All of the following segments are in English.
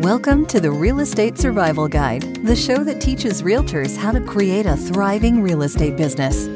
Welcome to the Real Estate Survival Guide, the show that teaches realtors how to create a thriving real estate business.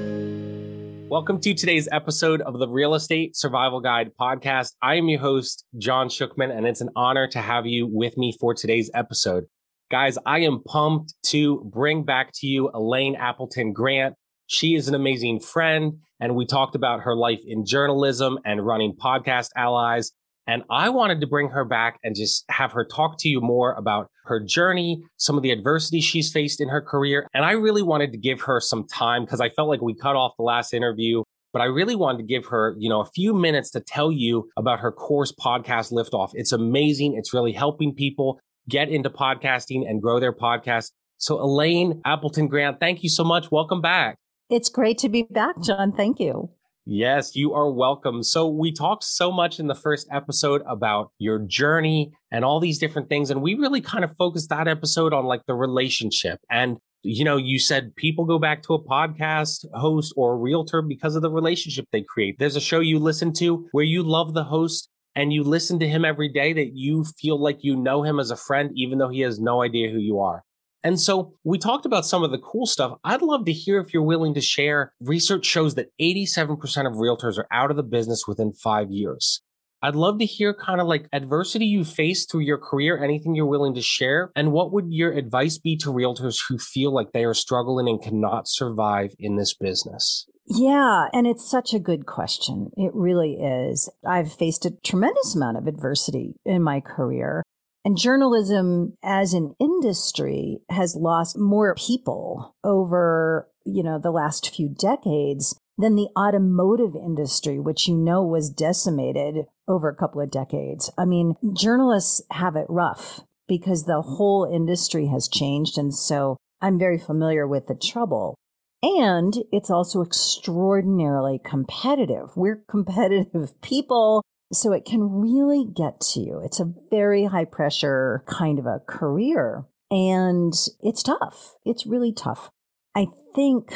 Welcome to today's episode of the Real Estate Survival Guide podcast. I am your host, John Shookman, and it's an honor to have you with me for today's episode. Guys, I am pumped to bring back to you Elaine Appleton Grant. She is an amazing friend, and we talked about her life in journalism and running podcast allies. And I wanted to bring her back and just have her talk to you more about her journey, some of the adversity she's faced in her career. And I really wanted to give her some time because I felt like we cut off the last interview. But I really wanted to give her, you know, a few minutes to tell you about her course podcast liftoff. It's amazing. It's really helping people get into podcasting and grow their podcast. So Elaine Appleton Grant, thank you so much. Welcome back. It's great to be back, John. Thank you. Yes, you are welcome. So, we talked so much in the first episode about your journey and all these different things. And we really kind of focused that episode on like the relationship. And, you know, you said people go back to a podcast host or a realtor because of the relationship they create. There's a show you listen to where you love the host and you listen to him every day that you feel like you know him as a friend, even though he has no idea who you are. And so we talked about some of the cool stuff. I'd love to hear if you're willing to share. Research shows that 87% of realtors are out of the business within five years. I'd love to hear kind of like adversity you faced through your career, anything you're willing to share. And what would your advice be to realtors who feel like they are struggling and cannot survive in this business? Yeah, and it's such a good question. It really is. I've faced a tremendous amount of adversity in my career. And journalism as an industry has lost more people over, you know, the last few decades than the automotive industry, which you know was decimated over a couple of decades. I mean, journalists have it rough because the whole industry has changed. And so I'm very familiar with the trouble. And it's also extraordinarily competitive. We're competitive people. So it can really get to you. It's a very high pressure kind of a career and it's tough. It's really tough. I think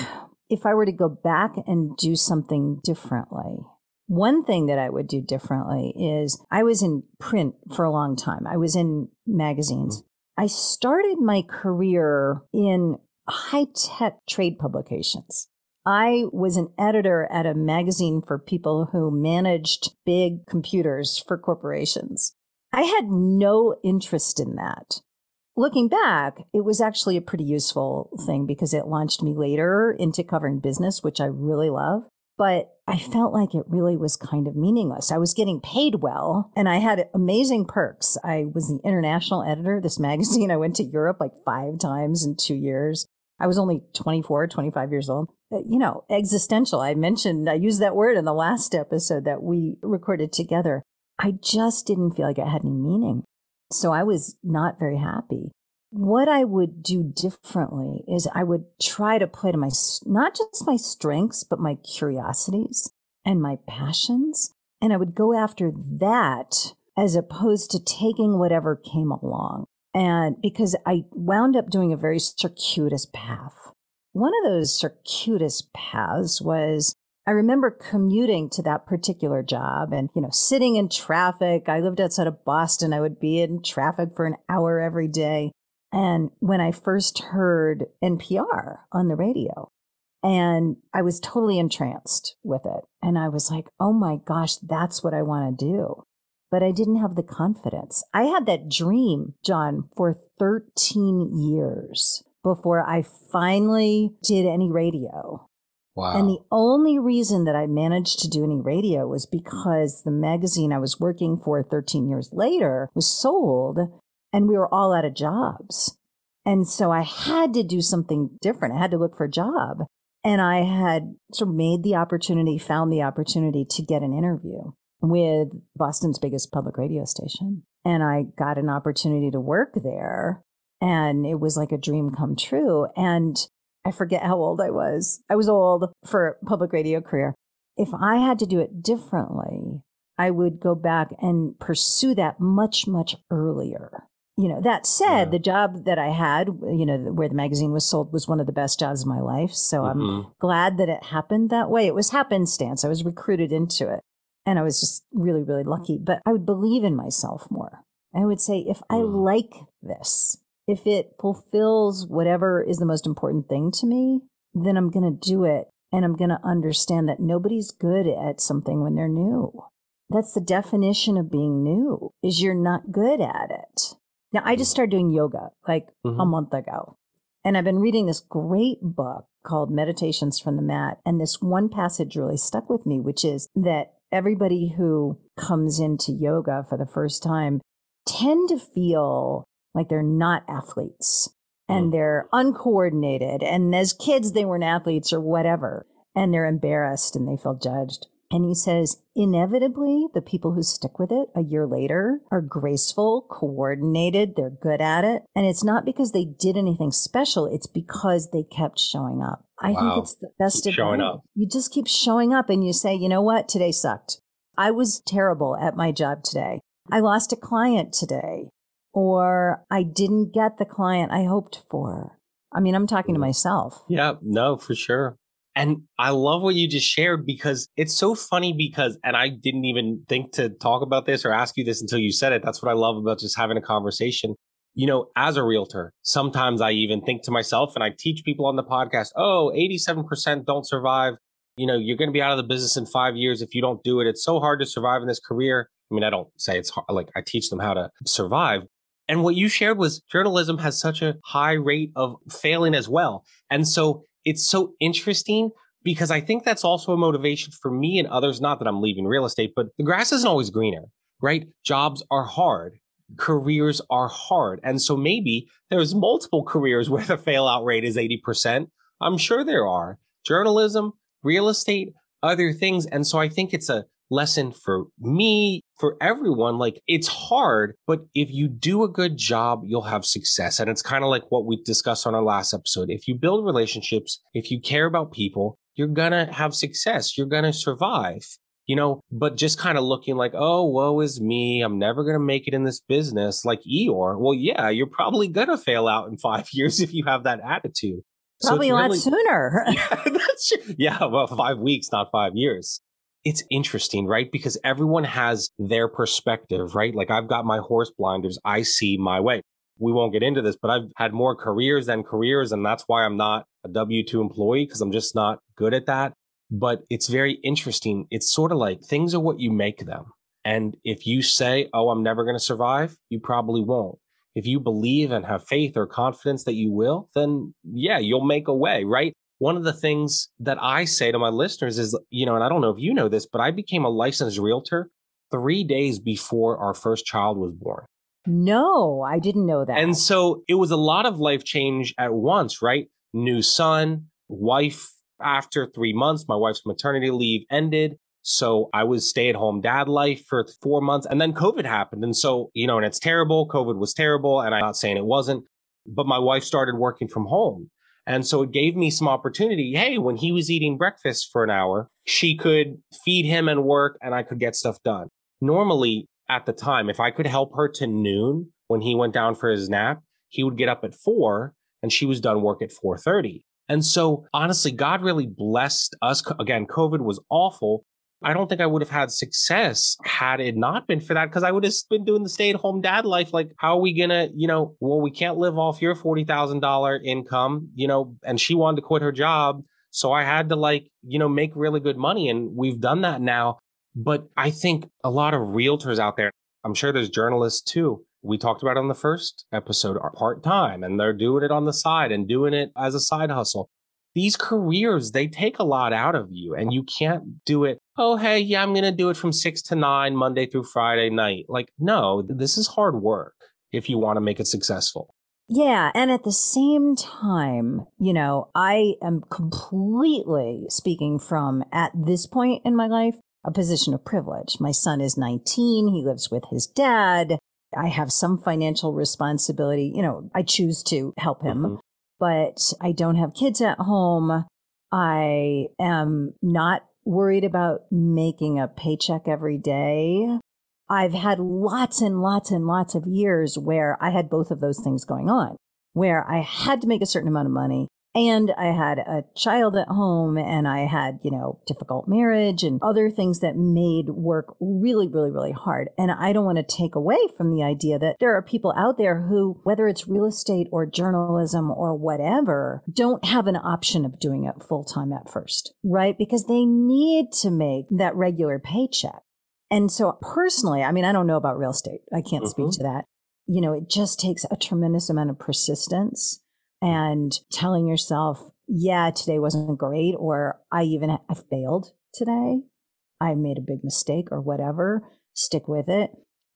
if I were to go back and do something differently, one thing that I would do differently is I was in print for a long time. I was in magazines. Mm-hmm. I started my career in high tech trade publications. I was an editor at a magazine for people who managed big computers for corporations. I had no interest in that. Looking back, it was actually a pretty useful thing because it launched me later into covering business, which I really love. But I felt like it really was kind of meaningless. I was getting paid well and I had amazing perks. I was the international editor of this magazine. I went to Europe like five times in two years. I was only 24, 25 years old. Uh, you know, existential. I mentioned, I used that word in the last episode that we recorded together. I just didn't feel like it had any meaning. So I was not very happy. What I would do differently is I would try to play to my, not just my strengths, but my curiosities and my passions. And I would go after that as opposed to taking whatever came along. And because I wound up doing a very circuitous path. One of those circuitous paths was I remember commuting to that particular job and, you know, sitting in traffic. I lived outside of Boston. I would be in traffic for an hour every day. And when I first heard NPR on the radio, and I was totally entranced with it. And I was like, oh my gosh, that's what I want to do but I didn't have the confidence. I had that dream, John, for 13 years before I finally did any radio. Wow. And the only reason that I managed to do any radio was because the magazine I was working for 13 years later was sold and we were all out of jobs. And so I had to do something different. I had to look for a job. And I had sort of made the opportunity, found the opportunity to get an interview with Boston's biggest public radio station. And I got an opportunity to work there. And it was like a dream come true. And I forget how old I was. I was old for public radio career. If I had to do it differently, I would go back and pursue that much, much earlier. You know, that said, yeah. the job that I had, you know, where the magazine was sold was one of the best jobs of my life. So mm-hmm. I'm glad that it happened that way. It was happenstance. I was recruited into it. And I was just really, really lucky. But I would believe in myself more. I would say, if I mm. like this, if it fulfills whatever is the most important thing to me, then I'm going to do it. And I'm going to understand that nobody's good at something when they're new. That's the definition of being new is you're not good at it. Now I just mm. started doing yoga like mm-hmm. a month ago. And I've been reading this great book called Meditations from the Mat. And this one passage really stuck with me, which is that everybody who comes into yoga for the first time tend to feel like they're not athletes and mm. they're uncoordinated. And as kids, they weren't athletes or whatever. And they're embarrassed and they feel judged. And he says, inevitably, the people who stick with it a year later are graceful, coordinated, they're good at it. And it's not because they did anything special, it's because they kept showing up. I wow. think it's the best keep showing up. You just keep showing up and you say, you know what? Today sucked. I was terrible at my job today. I lost a client today, or I didn't get the client I hoped for. I mean, I'm talking to mm. myself. Yeah, no, for sure. And I love what you just shared because it's so funny because, and I didn't even think to talk about this or ask you this until you said it. That's what I love about just having a conversation. You know, as a realtor, sometimes I even think to myself and I teach people on the podcast, oh, 87% don't survive. You know, you're going to be out of the business in five years if you don't do it. It's so hard to survive in this career. I mean, I don't say it's hard, like I teach them how to survive. And what you shared was journalism has such a high rate of failing as well. And so it's so interesting because I think that's also a motivation for me and others. Not that I'm leaving real estate, but the grass isn't always greener, right? Jobs are hard. Careers are hard. And so maybe there's multiple careers where the fail out rate is 80%. I'm sure there are journalism, real estate, other things. And so I think it's a lesson for me, for everyone. Like it's hard, but if you do a good job, you'll have success. And it's kind of like what we discussed on our last episode. If you build relationships, if you care about people, you're going to have success. You're going to survive, you know, but just kind of looking like, oh, woe is me. I'm never going to make it in this business like Eeyore. Well, yeah, you're probably going to fail out in five years if you have that attitude. Probably so a lot really, sooner. yeah, yeah, well, five weeks, not five years it's interesting, right? Because everyone has their perspective, right? Like I've got my horse blinders. I see my way. We won't get into this, but I've had more careers than careers. And that's why I'm not a W 2 employee because I'm just not good at that. But it's very interesting. It's sort of like things are what you make them. And if you say, Oh, I'm never going to survive, you probably won't. If you believe and have faith or confidence that you will, then yeah, you'll make a way, right? One of the things that I say to my listeners is, you know, and I don't know if you know this, but I became a licensed realtor three days before our first child was born. No, I didn't know that. And so it was a lot of life change at once, right? New son, wife. After three months, my wife's maternity leave ended. So I was stay at home dad life for four months. And then COVID happened. And so, you know, and it's terrible. COVID was terrible. And I'm not saying it wasn't, but my wife started working from home. And so it gave me some opportunity. Hey, when he was eating breakfast for an hour, she could feed him and work and I could get stuff done. Normally at the time, if I could help her to noon when he went down for his nap, he would get up at four and she was done work at 4.30. And so honestly, God really blessed us. Again, COVID was awful, I don't think I would have had success had it not been for that because I would have been doing the stay at home dad life. Like, how are we to, you know, well, we can't live off your $40,000 income, you know, and she wanted to quit her job. So I had to like, you know, make really good money. And we've done that now. But I think a lot of realtors out there, I'm sure there's journalists too. We talked about on the first episode are part time and they're doing it on the side and doing it as a side hustle these careers, they take a lot out of you and you can't do it. Oh, hey, yeah, I'm going to do it from six to nine, Monday through Friday night. Like, no, this is hard work if you want to make it successful. Yeah. And at the same time, you know, I am completely speaking from at this point in my life, a position of privilege. My son is 19. He lives with his dad. I have some financial responsibility. You know, I choose to help him. Mm-hmm but I don't have kids at home. I am not worried about making a paycheck every day. I've had lots and lots and lots of years where I had both of those things going on, where I had to make a certain amount of money And I had a child at home and I had, you know, difficult marriage and other things that made work really, really, really hard. And I don't want to take away from the idea that there are people out there who, whether it's real estate or journalism or whatever, don't have an option of doing it full time at first, right? Because they need to make that regular paycheck. And so personally, I mean, I don't know about real estate. I can't mm-hmm. speak to that. You know, it just takes a tremendous amount of persistence and telling yourself, yeah, today wasn't great, or I even I failed today. I made a big mistake or whatever. Stick with it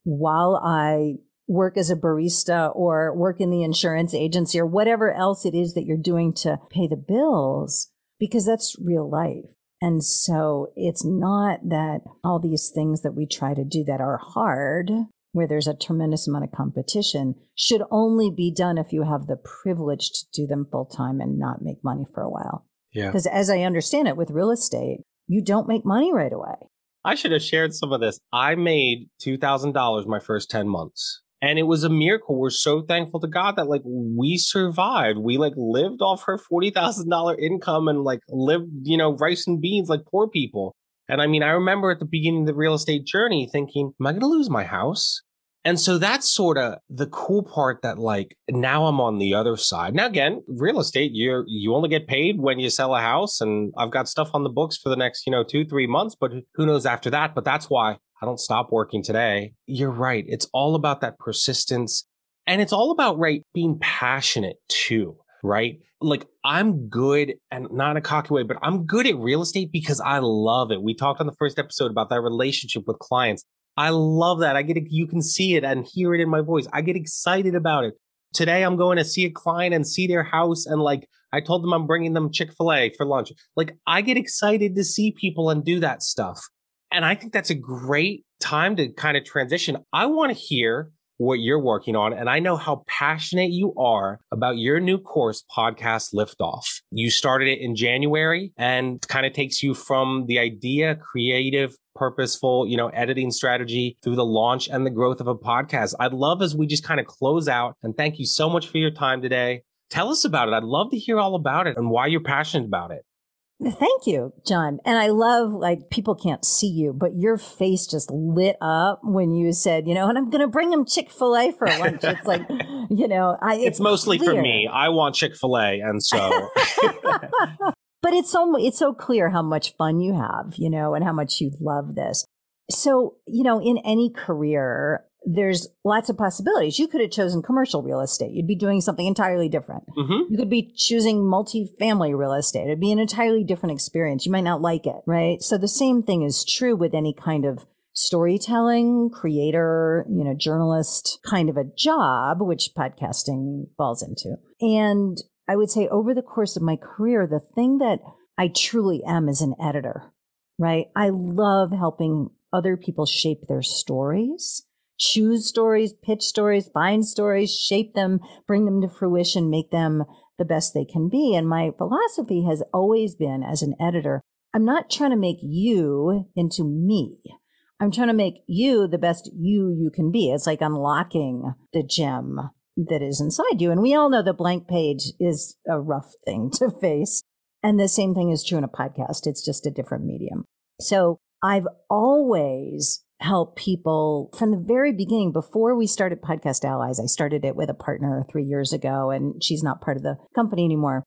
while I work as a barista or work in the insurance agency or whatever else it is that you're doing to pay the bills, because that's real life. And so it's not that all these things that we try to do that are hard where there's a tremendous amount of competition should only be done if you have the privilege to do them full time and not make money for a while. Yeah. Because as I understand it with real estate, you don't make money right away. I should have shared some of this. I made $2,000 my first 10 months. And it was a miracle. We're so thankful to God that like we survived. We like lived off her $40,000 income and like lived, you know, rice and beans like poor people. And I mean, I remember at the beginning of the real estate journey thinking, am I going to lose my house? And so that's sort of the cool part that like now I'm on the other side. Now again, real estate, you you only get paid when you sell a house and I've got stuff on the books for the next, you know, 2 3 months, but who knows after that, but that's why I don't stop working today. You're right. It's all about that persistence and it's all about right being passionate too, right? Like I'm good and not in a cocky way, but I'm good at real estate because I love it. We talked on the first episode about that relationship with clients. I love that. I get, you can see it and hear it in my voice. I get excited about it. Today, I'm going to see a client and see their house. And like, I told them I'm bringing them Chick fil A for lunch. Like, I get excited to see people and do that stuff. And I think that's a great time to kind of transition. I want to hear what you're working on. And I know how passionate you are about your new course, Podcast Liftoff. You started it in January and kind of takes you from the idea, creative, purposeful, you know, editing strategy through the launch and the growth of a podcast. I'd love as we just kind of close out and thank you so much for your time today. Tell us about it. I'd love to hear all about it and why you're passionate about it. Thank you, John. And I love like people can't see you, but your face just lit up when you said, you know, and I'm going to bring them Chick Fil A for lunch. It's like, you know, I, it's, it's mostly clear. for me. I want Chick Fil A, and so. but it's so it's so clear how much fun you have, you know, and how much you love this. So, you know, in any career, there's lots of possibilities. You could have chosen commercial real estate. You'd be doing something entirely different. Mm-hmm. You could be choosing multifamily real estate. It'd be an entirely different experience. You might not like it, right? So the same thing is true with any kind of storytelling, creator, you know, journalist kind of a job, which podcasting falls into. And I would say over the course of my career, the thing that I truly am is an editor, right? I love helping other people shape their stories choose stories, pitch stories, find stories, shape them, bring them to fruition, make them the best they can be. And my philosophy has always been as an editor, I'm not trying to make you into me. I'm trying to make you the best you you can be. It's like unlocking the gem that is inside you. And we all know the blank page is a rough thing to face. And the same thing is true in a podcast. It's just a different medium. So I've always help people from the very beginning. Before we started Podcast Allies, I started it with a partner three years ago, and she's not part of the company anymore.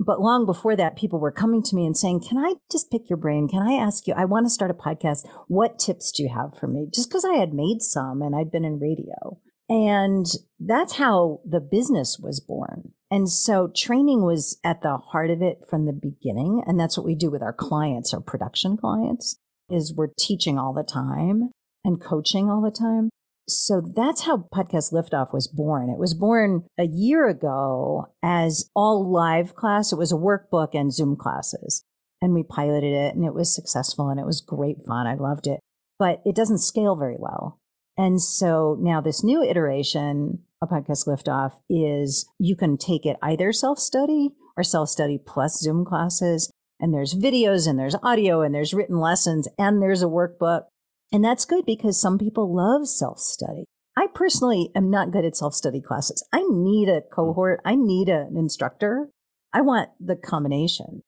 But long before that, people were coming to me and saying, Can I just pick your brain? Can I ask you? I want to start a podcast. What tips do you have for me? Just because I had made some and I'd been in radio. And that's how the business was born. And so training was at the heart of it from the beginning. And that's what we do with our clients, our production clients is we're teaching all the time and coaching all the time. So that's how Podcast Liftoff was born. It was born a year ago as all live class. It was a workbook and Zoom classes. And we piloted it and it was successful and it was great fun. I loved it, but it doesn't scale very well. And so now this new iteration of Podcast Liftoff is you can take it either self study or self study plus Zoom classes and there's videos and there's audio and there's written lessons and there's a workbook. And that's good because some people love self study. I personally am not good at self study classes. I need a mm. cohort. I need an instructor. I want the combination.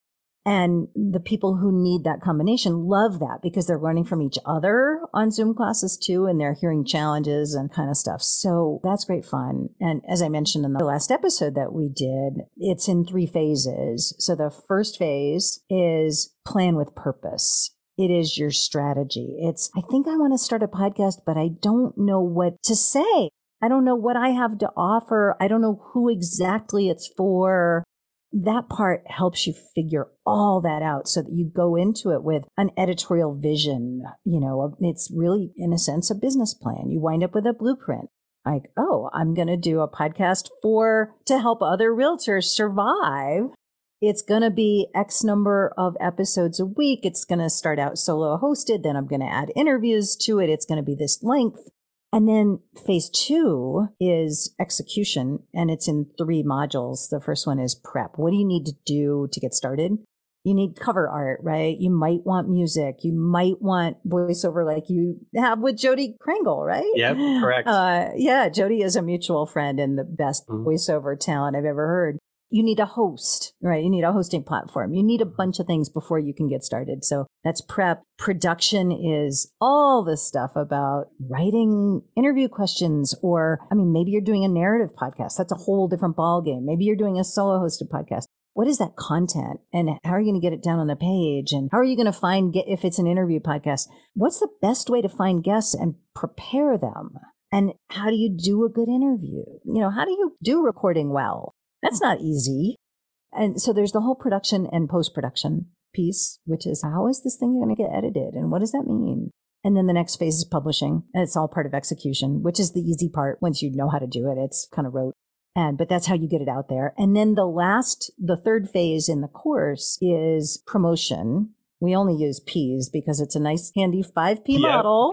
And the people who need that combination love that because they're learning from each other on Zoom classes too, and they're hearing challenges and kind of stuff. So that's great fun. And as I mentioned in the last episode that we did, it's in three phases. So the first phase is plan with purpose. It is your strategy. It's, I think I want to start a podcast, but I don't know what to say. I don't know what I have to offer. I don't know who exactly it's for that part helps you figure all that out so that you go into it with an editorial vision. You know, it's really, in a sense, a business plan. You wind up with a blueprint. Like, oh, I'm going to do a podcast for to help other realtors survive. It's going to be X number of episodes a week. It's going to start out solo hosted. Then I'm going to add interviews to it. It's going to be this length. And then phase two is execution, and it's in three modules. The first one is prep. What do you need to do to get started? You need cover art, right? You might want music. You might want voiceover like you have with Jodi Krangle, right? Yep, correct. Uh, yeah, Jodi is a mutual friend and the best mm-hmm. voiceover talent I've ever heard you need a host, right? You need a hosting platform. You need a bunch of things before you can get started. So that's prep. Production is all this stuff about writing interview questions, or I mean, maybe you're doing a narrative podcast. That's a whole different ballgame. Maybe you're doing a solo hosted podcast. What is that content and how are you going to get it down on the page? And how are you going to find, get, if it's an interview podcast, what's the best way to find guests and prepare them? And how do you do a good interview? You know, how do you do recording well? That's not easy. And so there's the whole production and post production piece, which is how is this thing going to get edited and what does that mean? And then the next phase is publishing. And it's all part of execution, which is the easy part. Once you know how to do it, it's kind of rote. And, but that's how you get it out there. And then the last, the third phase in the course is promotion. We only use P's because it's a nice handy 5P yep. model,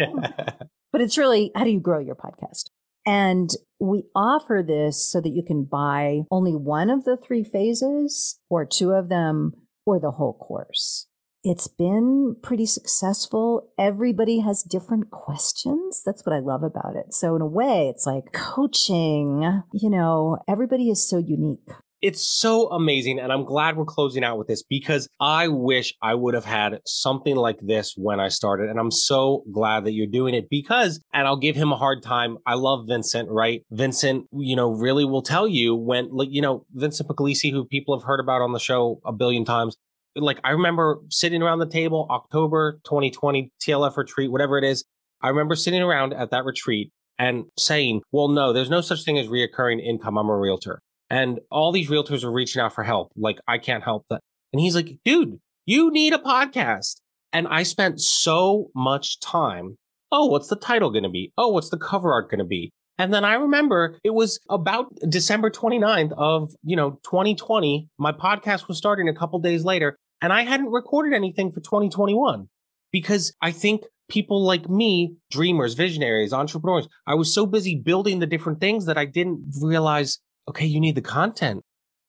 but it's really how do you grow your podcast? And we offer this so that you can buy only one of the three phases or two of them or the whole course. It's been pretty successful. Everybody has different questions. That's what I love about it. So in a way, it's like coaching, you know, everybody is so unique. It's so amazing. And I'm glad we're closing out with this because I wish I would have had something like this when I started. And I'm so glad that you're doing it because, and I'll give him a hard time. I love Vincent, right? Vincent, you know, really will tell you when, like, you know, Vincent Pugliese, who people have heard about on the show a billion times. Like, I remember sitting around the table, October 2020, TLF retreat, whatever it is. I remember sitting around at that retreat and saying, well, no, there's no such thing as reoccurring income. I'm a realtor. And all these realtors are reaching out for help. Like, I can't help that. And he's like, dude, you need a podcast. And I spent so much time. Oh, what's the title going to be? Oh, what's the cover art going to be? And then I remember it was about December 29th of, you know, 2020. My podcast was starting a couple days later and I hadn't recorded anything for 2021 because I think people like me, dreamers, visionaries, entrepreneurs, I was so busy building the different things that I didn't realize okay, you need the content.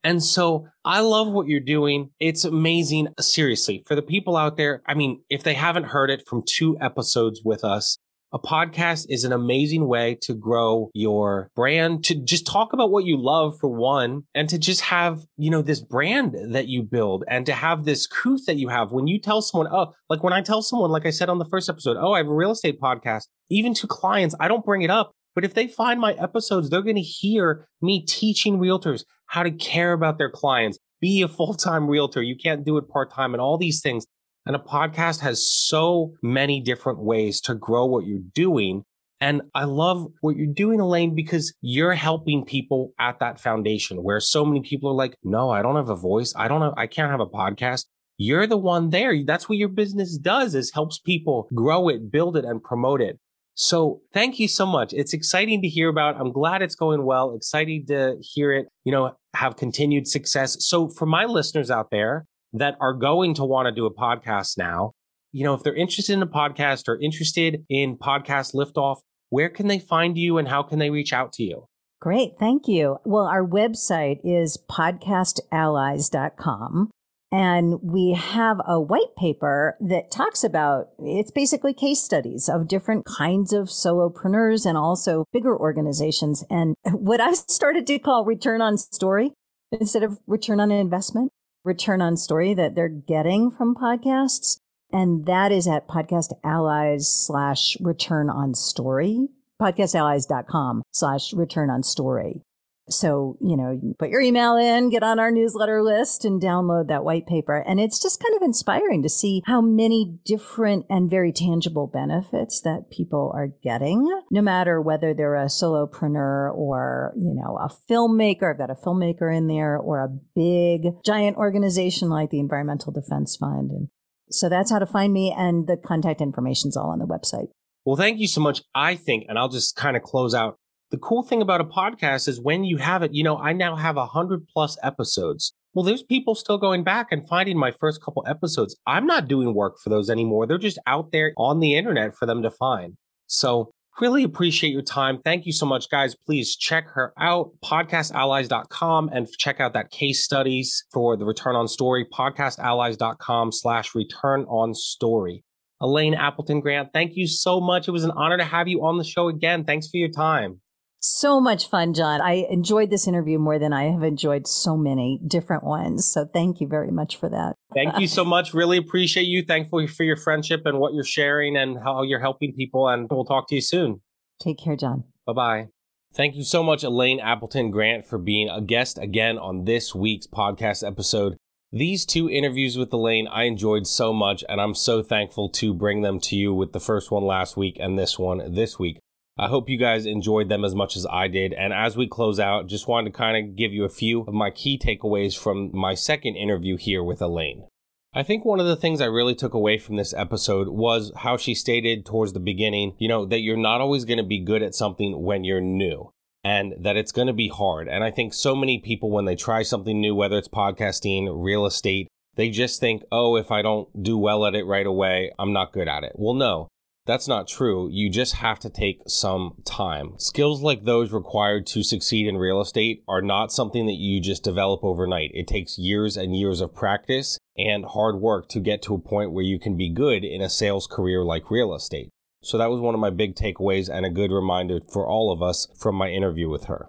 And so I love what you're doing. It's amazing. Seriously, for the people out there, I mean, if they haven't heard it from two episodes with us, a podcast is an amazing way to grow your brand, to just talk about what you love for one, and to just have, you know, this brand that you build and to have this truth that you have. When you tell someone, oh, like when I tell someone, like I said on the first episode, oh, I have a real estate podcast, even to clients, I don't bring it up but if they find my episodes, they're going to hear me teaching realtors how to care about their clients, be a full time realtor. You can't do it part time and all these things. And a podcast has so many different ways to grow what you're doing. And I love what you're doing, Elaine, because you're helping people at that foundation where so many people are like, no, I don't have a voice. I don't have, I can't have a podcast. You're the one there. That's what your business does is helps people grow it, build it and promote it. So thank you so much. It's exciting to hear about. I'm glad it's going well. Excited to hear it, you know, have continued success. So for my listeners out there that are going to want to do a podcast now, you know, if they're interested in a podcast or interested in podcast liftoff, where can they find you and how can they reach out to you? Great. Thank you. Well, our website is podcastallies.com. And we have a white paper that talks about it's basically case studies of different kinds of solopreneurs and also bigger organizations. And what I started to call return on story instead of return on investment, return on story that they're getting from podcasts. And that is at podcast allies slash return on story, podcastallies.com slash return on story. So, you know, put your email in, get on our newsletter list and download that white paper. And it's just kind of inspiring to see how many different and very tangible benefits that people are getting, no matter whether they're a solopreneur or, you know, a filmmaker. I've got a filmmaker in there or a big giant organization like the Environmental Defense Fund. And so that's how to find me. And the contact information is all on the website. Well, thank you so much. I think, and I'll just kind of close out the cool thing about a podcast is when you have it, you know, I now have a hundred plus episodes. Well, there's people still going back and finding my first couple episodes. I'm not doing work for those anymore. They're just out there on the internet for them to find. So really appreciate your time. Thank you so much, guys. Please check her out, podcastallies.com, and check out that case studies for the return on story, podcastallies.com slash return on story. Elaine Appleton Grant, thank you so much. It was an honor to have you on the show again. Thanks for your time. So much fun, John. I enjoyed this interview more than I have enjoyed so many different ones. So thank you very much for that. Thank you so much. Really appreciate you. Thankful for your friendship and what you're sharing and how you're helping people. And we'll talk to you soon. Take care, John. Bye bye. Thank you so much, Elaine Appleton Grant, for being a guest again on this week's podcast episode. These two interviews with Elaine I enjoyed so much, and I'm so thankful to bring them to you with the first one last week and this one this week. I hope you guys enjoyed them as much as I did. And as we close out, just wanted to kind of give you a few of my key takeaways from my second interview here with Elaine. I think one of the things I really took away from this episode was how she stated towards the beginning, you know, that you're not always going to be good at something when you're new and that it's going to be hard. And I think so many people, when they try something new, whether it's podcasting, real estate, they just think, oh, if I don't do well at it right away, I'm not good at it. Well, no, that's not true. You just have to take some time. Skills like those required to succeed in real estate are not something that you just develop overnight. It takes years and years of practice and hard work to get to a point where you can be good in a sales career like real estate. So that was one of my big takeaways and a good reminder for all of us from my interview with her.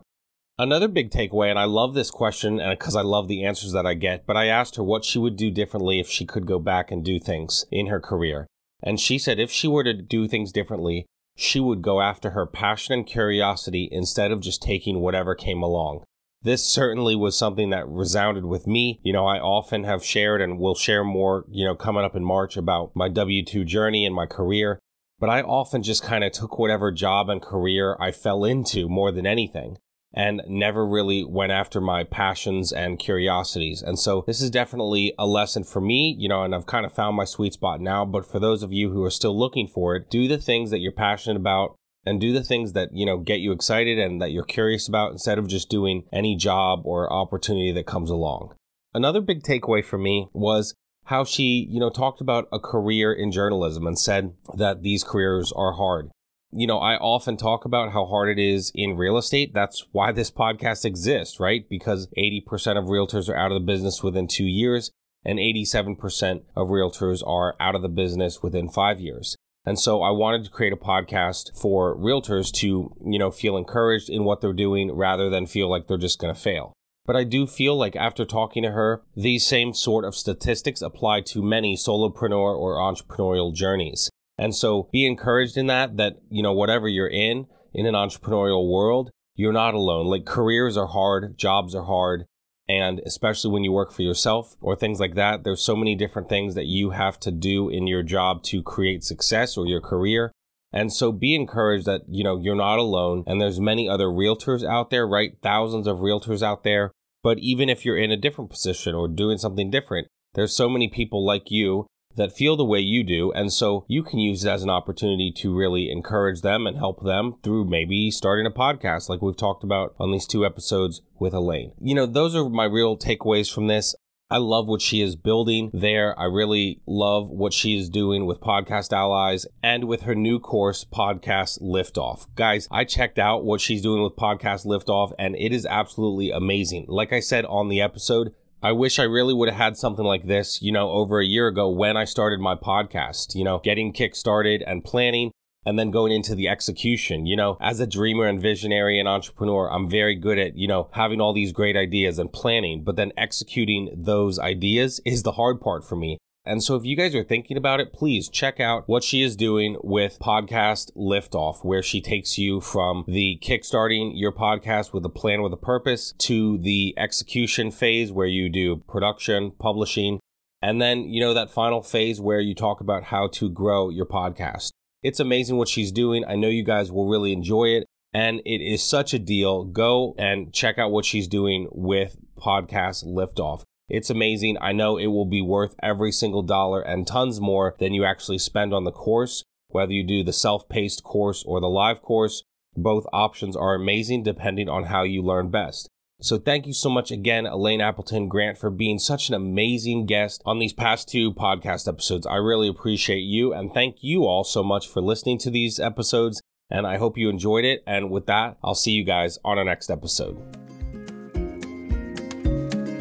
Another big takeaway, and I love this question because I love the answers that I get, but I asked her what she would do differently if she could go back and do things in her career. And she said if she were to do things differently, she would go after her passion and curiosity instead of just taking whatever came along. This certainly was something that resounded with me. You know, I often have shared and will share more, you know, coming up in March about my W 2 journey and my career. But I often just kind of took whatever job and career I fell into more than anything and never really went after my passions and curiosities. And so this is definitely a lesson for me, you know, and I've kind of found my sweet spot now. But for those of you who are still looking for it, do the things that you're passionate about and do the things that, you know, get you excited and that you're curious about instead of just doing any job or opportunity that comes along. Another big takeaway for me was how she, you know, talked about a career in journalism and said that these careers are hard you know, I often talk about how hard it is in real estate. That's why this podcast exists, right? Because 80% of realtors are out of the business within two years and 87% of realtors are out of the business within five years. And so I wanted to create a podcast for realtors to, you know, feel encouraged in what they're doing rather than feel like they're just going to fail. But I do feel like after talking to her, these same sort of statistics apply to many solopreneur or entrepreneurial journeys. And so be encouraged in that, that, you know, whatever you're in, in an entrepreneurial world, you're not alone. Like careers are hard, jobs are hard. And especially when you work for yourself or things like that, there's so many different things that you have to do in your job to create success or your career. And so be encouraged that, you know, you're not alone and there's many other realtors out there, right? Thousands of realtors out there. But even if you're in a different position or doing something different, there's so many people like you that feel the way you do. And so you can use it as an opportunity to really encourage them and help them through maybe starting a podcast like we've talked about on these two episodes with Elaine. You know, those are my real takeaways from this. I love what she is building there. I really love what she is doing with Podcast Allies and with her new course, Podcast Liftoff. Guys, I checked out what she's doing with Podcast Liftoff and it is absolutely amazing. Like I said on the episode, I wish I really would have had something like this, you know, over a year ago when I started my podcast, you know, getting kick started and planning. and then going into the execution. You know, as a dreamer and visionary and entrepreneur, I'm very good at, you know, having all these great ideas and planning, but then executing those ideas is the hard part for me. And so if you guys are thinking about it, please check out what she is doing with podcast liftoff, where she takes you from the kickstarting your podcast with a plan with a purpose to the execution phase where you do production, publishing, and then, you know, that final phase where you talk about how to grow your podcast. It's amazing what she's doing. I know you guys will really enjoy it. And it is such a deal. Go and check out what she's doing with Podcast Liftoff. It's amazing. I know it will be worth every single dollar and tons more than you actually spend on the course, whether you do the self paced course or the live course. Both options are amazing depending on how you learn best. So thank you so much again, Elaine Appleton Grant, for being such an amazing guest on these past two podcast episodes. I really appreciate you and thank you all so much for listening to these episodes. And I hope you enjoyed it. And with that, I'll see you guys on our next episode.